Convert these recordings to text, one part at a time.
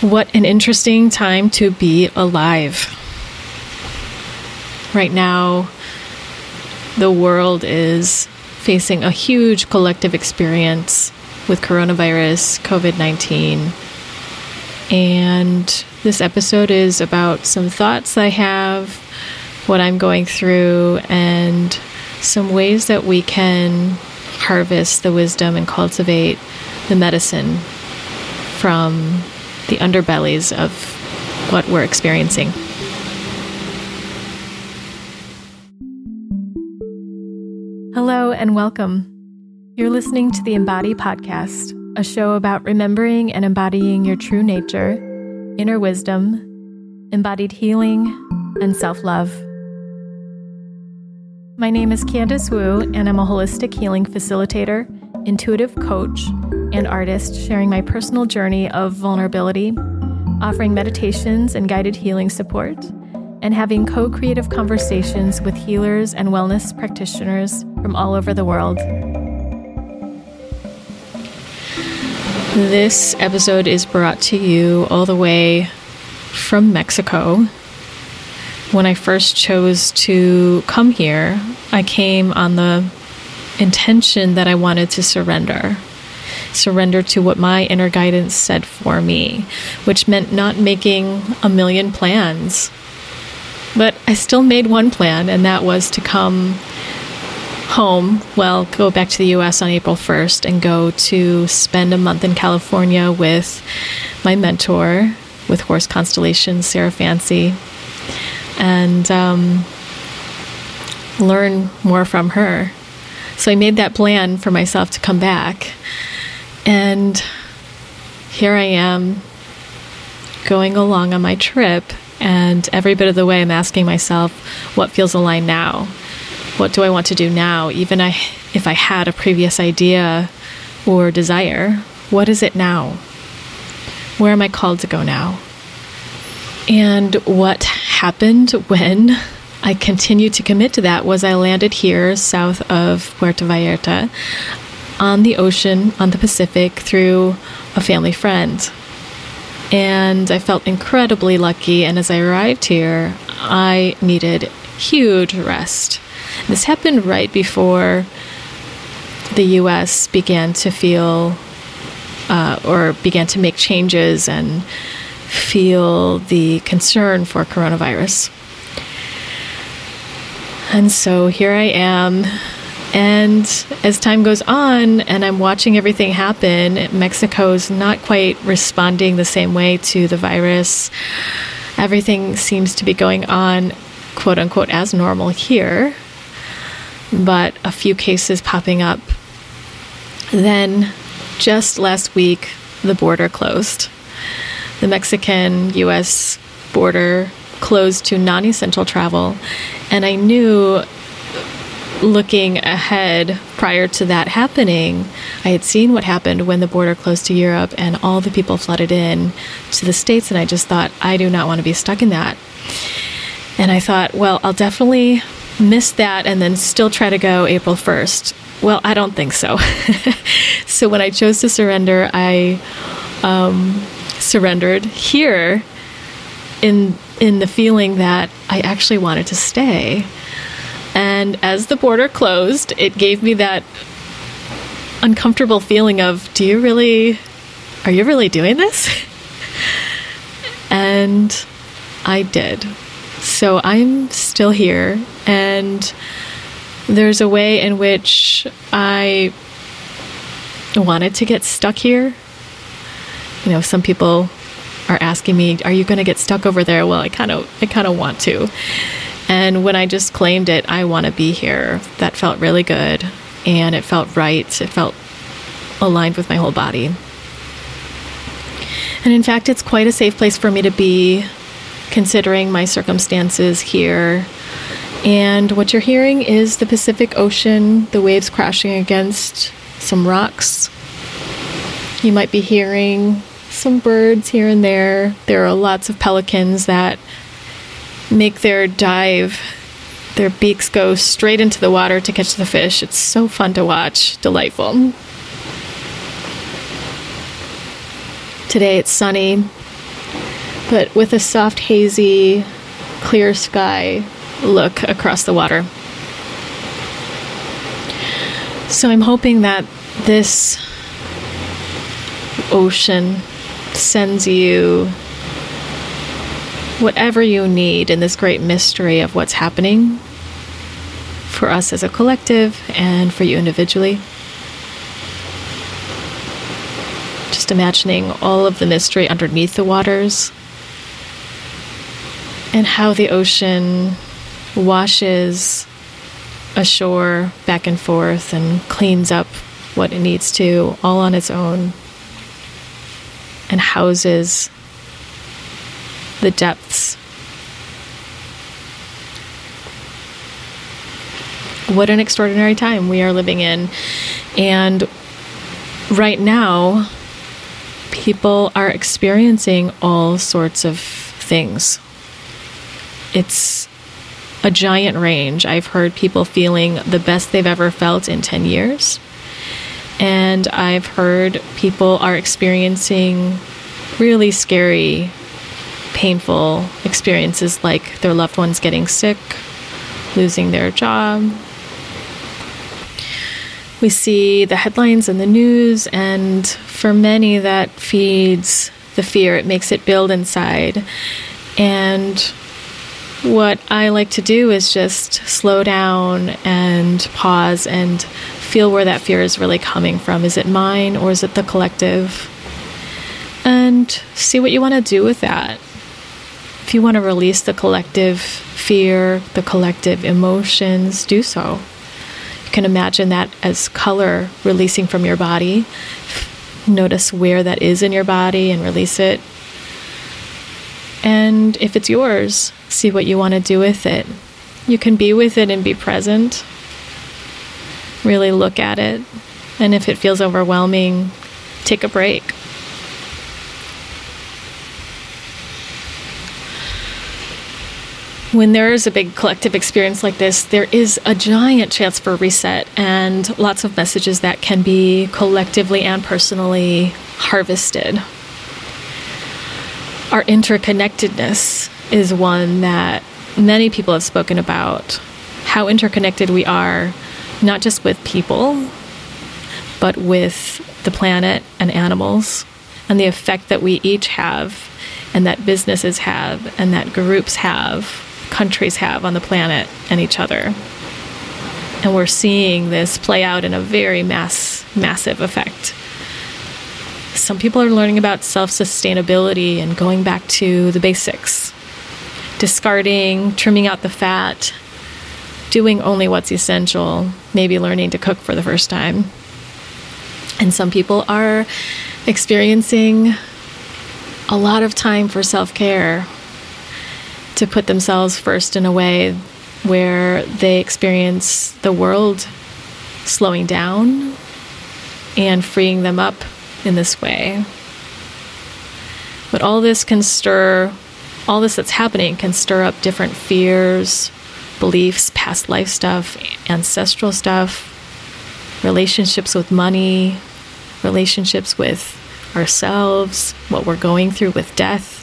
What an interesting time to be alive. Right now, the world is facing a huge collective experience with coronavirus, COVID 19. And this episode is about some thoughts I have, what I'm going through, and some ways that we can harvest the wisdom and cultivate the medicine from the underbellies of what we're experiencing. Hello and welcome. You're listening to the Embody Podcast, a show about remembering and embodying your true nature, inner wisdom, embodied healing, and self love. My name is Candice Wu, and I'm a holistic healing facilitator, intuitive coach, and artist sharing my personal journey of vulnerability, offering meditations and guided healing support, and having co creative conversations with healers and wellness practitioners from all over the world. This episode is brought to you all the way from Mexico. When I first chose to come here, I came on the intention that I wanted to surrender surrender to what my inner guidance said for me, which meant not making a million plans. But I still made one plan, and that was to come home, well, go back to the US on April 1st and go to spend a month in California with my mentor with Horse Constellation, Sarah Fancy, and um, learn more from her. So I made that plan for myself to come back. And here I am going along on my trip, and every bit of the way I'm asking myself, what feels aligned now? What do I want to do now? Even I, if I had a previous idea or desire, what is it now? Where am I called to go now? And what happened when I continued to commit to that was I landed here south of Puerto Vallarta on the ocean, on the Pacific, through a family friend. And I felt incredibly lucky. And as I arrived here, I needed huge rest. This happened right before the US began to feel uh, or began to make changes and feel the concern for coronavirus. And so here I am and as time goes on and I'm watching everything happen, Mexico's not quite responding the same way to the virus. Everything seems to be going on, quote unquote, as normal here, but a few cases popping up. Then, just last week, the border closed. The Mexican US border closed to non essential travel, and I knew looking ahead prior to that happening, I had seen what happened when the border closed to Europe and all the people flooded in to the States. And I just thought, I do not want to be stuck in that. And I thought, well, I'll definitely miss that and then still try to go April 1st. Well, I don't think so. so when I chose to surrender, I um, surrendered here in in the feeling that I actually wanted to stay. And as the border closed, it gave me that uncomfortable feeling of, do you really, are you really doing this? and I did. So I'm still here, and there's a way in which I wanted to get stuck here. You know, some people are asking me, "Are you going to get stuck over there?" Well, I kind of, I kind of want to. And when I just claimed it, I want to be here, that felt really good. And it felt right. It felt aligned with my whole body. And in fact, it's quite a safe place for me to be, considering my circumstances here. And what you're hearing is the Pacific Ocean, the waves crashing against some rocks. You might be hearing some birds here and there. There are lots of pelicans that make their dive, their beaks go straight into the water to catch the fish. It's so fun to watch, delightful. Today it's sunny, but with a soft, hazy, clear sky look across the water. So I'm hoping that this ocean sends you whatever you need in this great mystery of what's happening for us as a collective and for you individually. Just imagining all of the mystery underneath the waters and how the ocean washes ashore back and forth and cleans up what it needs to all on its own and houses the depths. What an extraordinary time we are living in. And right now, people are experiencing all sorts of things. It's a giant range. I've heard people feeling the best they've ever felt in 10 years. And I've heard people are experiencing really scary, painful experiences like their loved ones getting sick, losing their job. We see the headlines and the news, and for many, that feeds the fear. It makes it build inside. And what I like to do is just slow down and pause and feel where that fear is really coming from. Is it mine or is it the collective? And see what you want to do with that. If you want to release the collective fear, the collective emotions, do so. Can imagine that as color releasing from your body. Notice where that is in your body and release it and if it's yours, see what you want to do with it. You can be with it and be present. Really look at it. And if it feels overwhelming, take a break. When there is a big collective experience like this, there is a giant chance for reset and lots of messages that can be collectively and personally harvested. Our interconnectedness is one that many people have spoken about. How interconnected we are, not just with people, but with the planet and animals, and the effect that we each have, and that businesses have, and that groups have, countries have on the planet and each other. And we're seeing this play out in a very mass, massive effect some people are learning about self sustainability and going back to the basics, discarding, trimming out the fat, doing only what's essential, maybe learning to cook for the first time. And some people are experiencing a lot of time for self care to put themselves first in a way where they experience the world slowing down and freeing them up in this way. But all this can stir, all this that's happening can stir up different fears, beliefs, past life stuff, ancestral stuff, relationships with money, relationships with ourselves, what we're going through with death.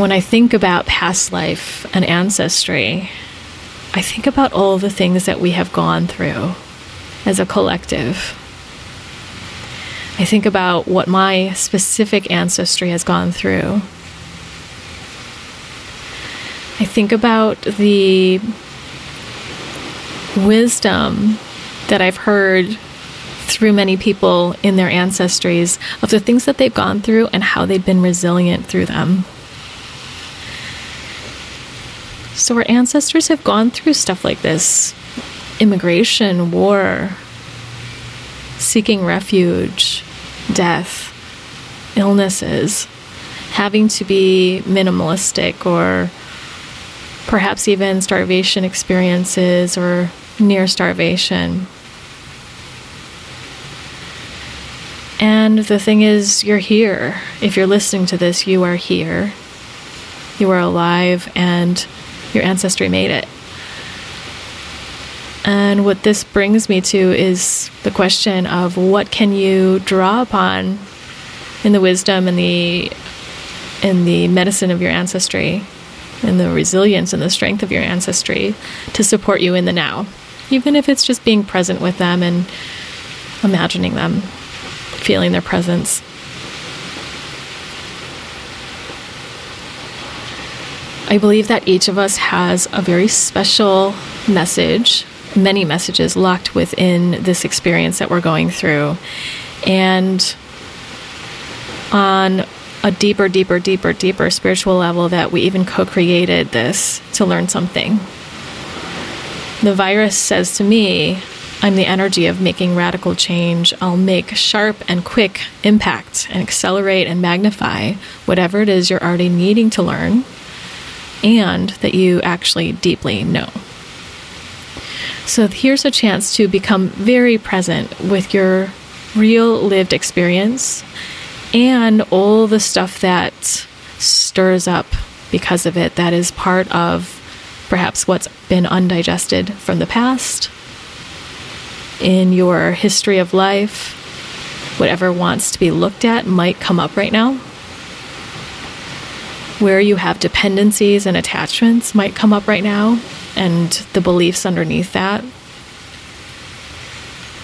When I think about past life and ancestry, I think about all the things that we have gone through as a collective. I think about what my specific ancestry has gone through. I think about the wisdom that I've heard through many people in their ancestries of the things that they've gone through and how they've been resilient through them. So, our ancestors have gone through stuff like this immigration, war, seeking refuge, death, illnesses, having to be minimalistic or perhaps even starvation experiences or near starvation. And the thing is, you're here. If you're listening to this, you are here. You are alive, and your ancestry made it. And what this brings me to is the question of what can you draw upon in the wisdom and the in the medicine of your ancestry and the resilience and the strength of your ancestry to support you in the now even if it's just being present with them and imagining them feeling their presence I believe that each of us has a very special message, many messages locked within this experience that we're going through. And on a deeper, deeper, deeper, deeper spiritual level, that we even co created this to learn something. The virus says to me, I'm the energy of making radical change. I'll make sharp and quick impact and accelerate and magnify whatever it is you're already needing to learn and that you actually deeply know. So here's a chance to become very present with your real lived experience and all the stuff that stirs up because of it that is part of perhaps what's been undigested from the past in your history of life. Whatever wants to be looked at might come up right now where you have dependencies and attachments might come up right now, and the beliefs underneath that.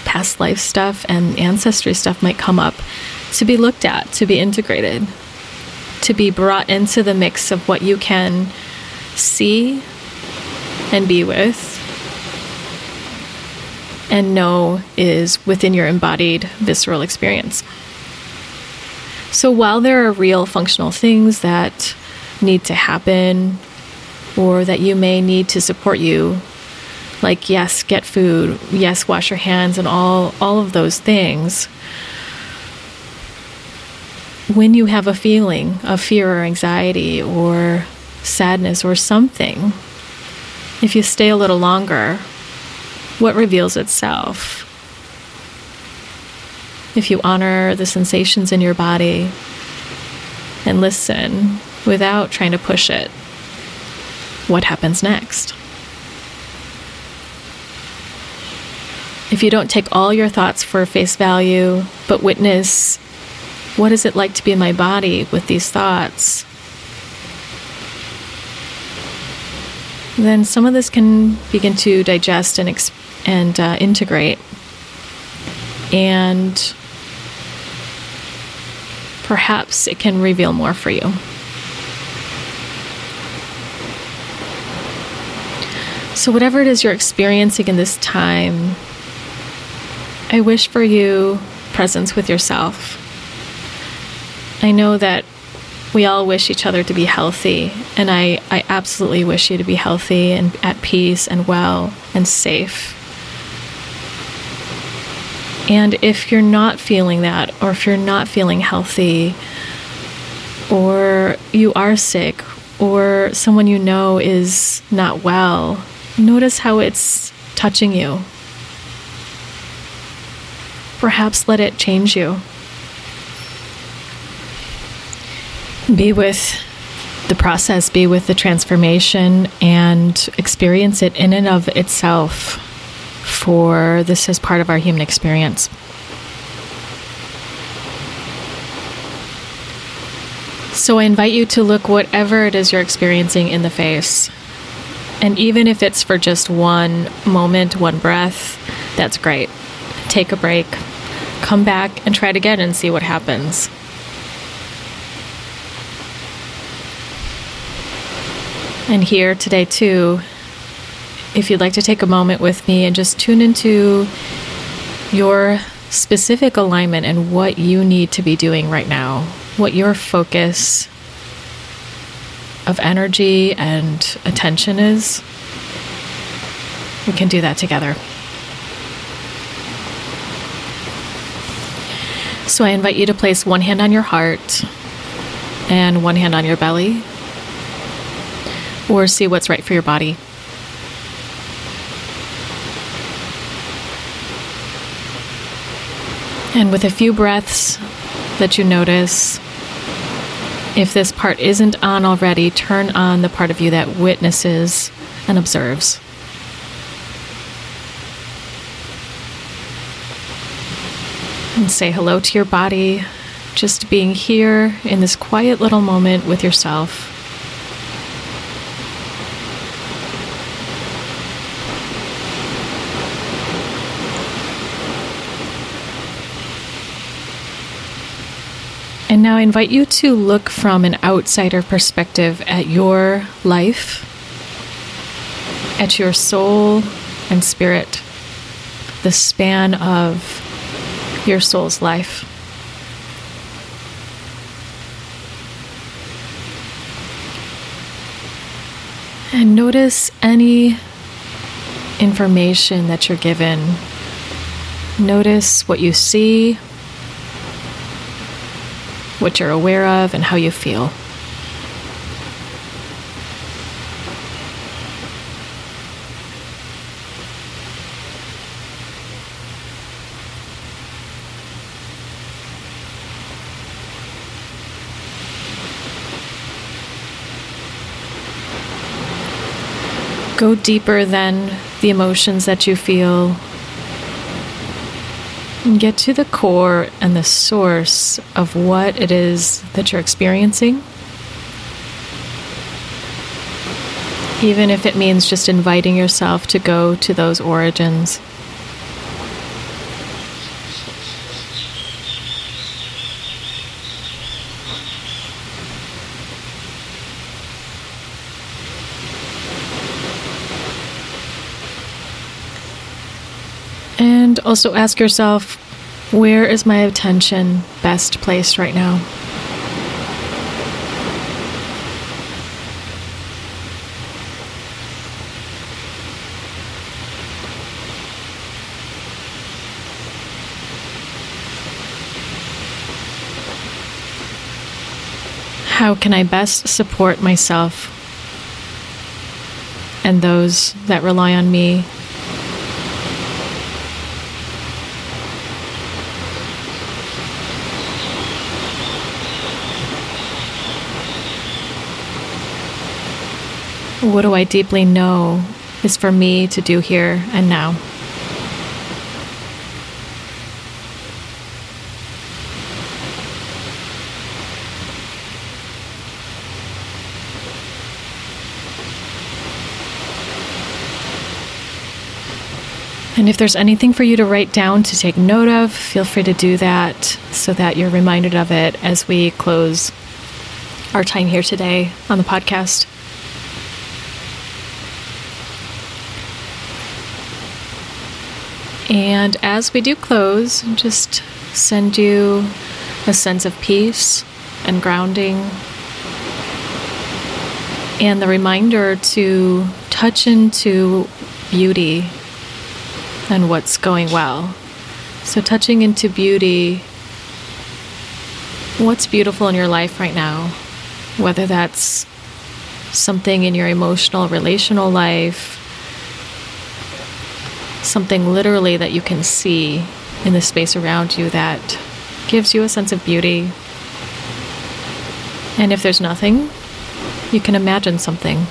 Past life stuff and ancestry stuff might come up to be looked at, to be integrated, to be brought into the mix of what you can see and be with and know is within your embodied visceral experience. So while there are real functional things that need to happen or that you may need to support you. Like yes get food yes wash your hands and all all of those things. When you have a feeling of fear or anxiety or sadness or something if you stay a little longer what reveals itself? If you honor the sensations in your body and listen without trying to push it, what happens next? If you don't take all your thoughts for face value, but witness what is it like to be in my body with these thoughts, then some of this can begin to digest and, ex- and uh, integrate. And perhaps it can reveal more for you. So, whatever it is you're experiencing in this time, I wish for you presence with yourself. I know that we all wish each other to be healthy, and I, I absolutely wish you to be healthy and at peace and well and safe. And if you're not feeling that, or if you're not feeling healthy, or you are sick, or someone you know is not well, Notice how it's touching you. Perhaps let it change you. Be with the process, be with the transformation, and experience it in and of itself, for this is part of our human experience. So I invite you to look whatever it is you're experiencing in the face and even if it's for just one moment, one breath, that's great. Take a break, come back and try it again and see what happens. And here today, too, if you'd like to take a moment with me and just tune into your specific alignment and what you need to be doing right now, what your focus of energy and attention is, we can do that together. So I invite you to place one hand on your heart and one hand on your belly, or see what's right for your body. And with a few breaths that you notice, if this part isn't on already, turn on the part of you that witnesses and observes. And say hello to your body just being here in this quiet little moment with yourself. Now I invite you to look from an outsider perspective at your life, at your soul and spirit, the span of your soul's life. And notice any information that you're given. Notice what you see, what you're aware of, and how you feel. Go deeper than the emotions that you feel. Get to the core and the source of what it is that you're experiencing. Even if it means just inviting yourself to go to those origins. And also ask yourself where is my attention best placed right now? How can I best support myself and those that rely on me What do I deeply know is for me to do here and now? And if there's anything for you to write down to take note of, feel free to do that so that you're reminded of it as we close our time here today on the podcast. And as we do close, just send you a sense of peace and grounding, and the reminder to touch into beauty and what's going well. So, touching into beauty, what's beautiful in your life right now, whether that's something in your emotional, relational life something literally that you can see in the space around you that gives you a sense of beauty. And if there's nothing, you can imagine something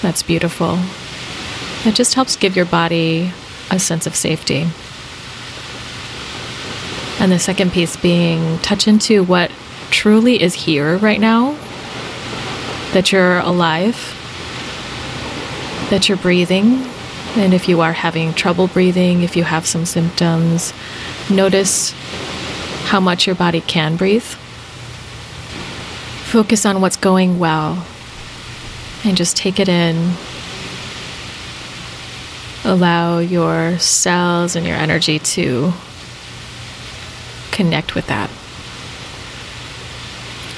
that's beautiful. It just helps give your body a sense of safety. And the second piece being touch into what truly is here right now that you're alive, that you're breathing, and if you are having trouble breathing, if you have some symptoms, notice how much your body can breathe. Focus on what's going well and just take it in. Allow your cells and your energy to connect with that.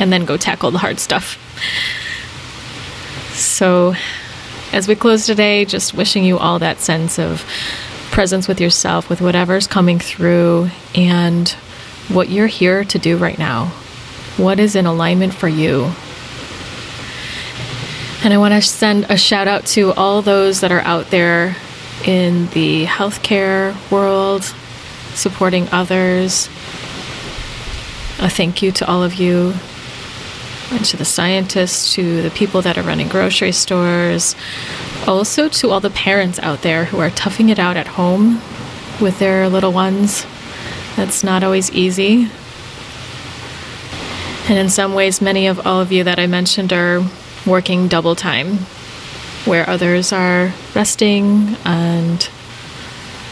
And then go tackle the hard stuff. So, as we close today, just wishing you all that sense of presence with yourself, with whatever's coming through, and what you're here to do right now. What is in alignment for you? And I want to send a shout out to all those that are out there in the healthcare world, supporting others. A thank you to all of you and to the scientists, to the people that are running grocery stores, also to all the parents out there who are toughing it out at home with their little ones. That's not always easy. And in some ways, many of all of you that I mentioned are working double time, where others are resting and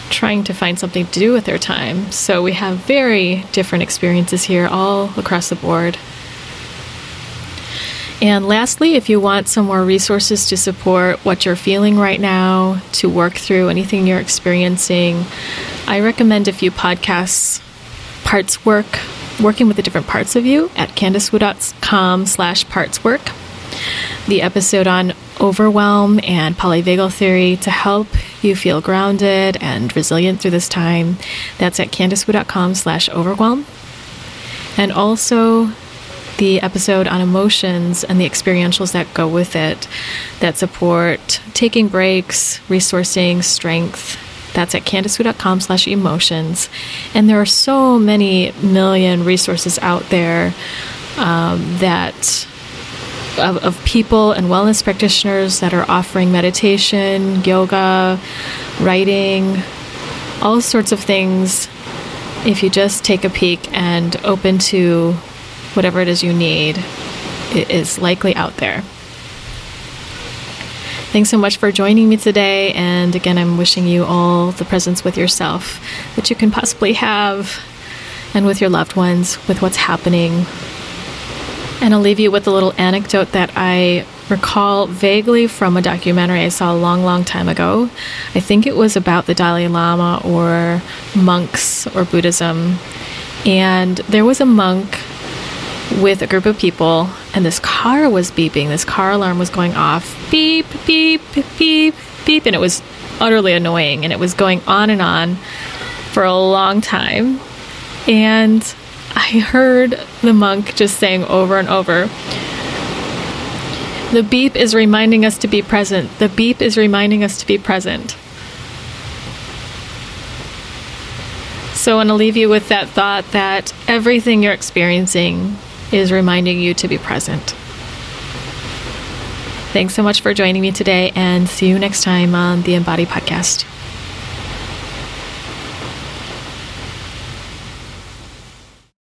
trying to find something to do with their time. So we have very different experiences here, all across the board. And lastly, if you want some more resources to support what you're feeling right now, to work through anything you're experiencing, I recommend a few podcasts, Parts Work, working with the different parts of you at CandiceWu.com slash partswork. The episode on overwhelm and polyvagal theory to help you feel grounded and resilient through this time. That's at candicewu.com slash overwhelm. And also the episode on emotions and the experientials that go with it that support taking breaks, resourcing, strength. That's at candicewu.com slash emotions. And there are so many million resources out there um, that of, of people and wellness practitioners that are offering meditation, yoga, writing, all sorts of things. If you just take a peek and open to whatever it is you need, it is likely out there. Thanks so much for joining me today. And again, I'm wishing you all the presence with yourself that you can possibly have and with your loved ones with what's happening and I'll leave you with a little anecdote that I recall vaguely from a documentary I saw a long, long time ago. I think it was about the Dalai Lama or monks or Buddhism. And there was a monk with a group of people, and this car was beeping. This car alarm was going off beep, beep, beep, beep. And it was utterly annoying. And it was going on and on for a long time. And I heard the monk just saying over and over The beep is reminding us to be present. The beep is reminding us to be present. So I want to leave you with that thought that everything you're experiencing is reminding you to be present. Thanks so much for joining me today, and see you next time on the Embody Podcast.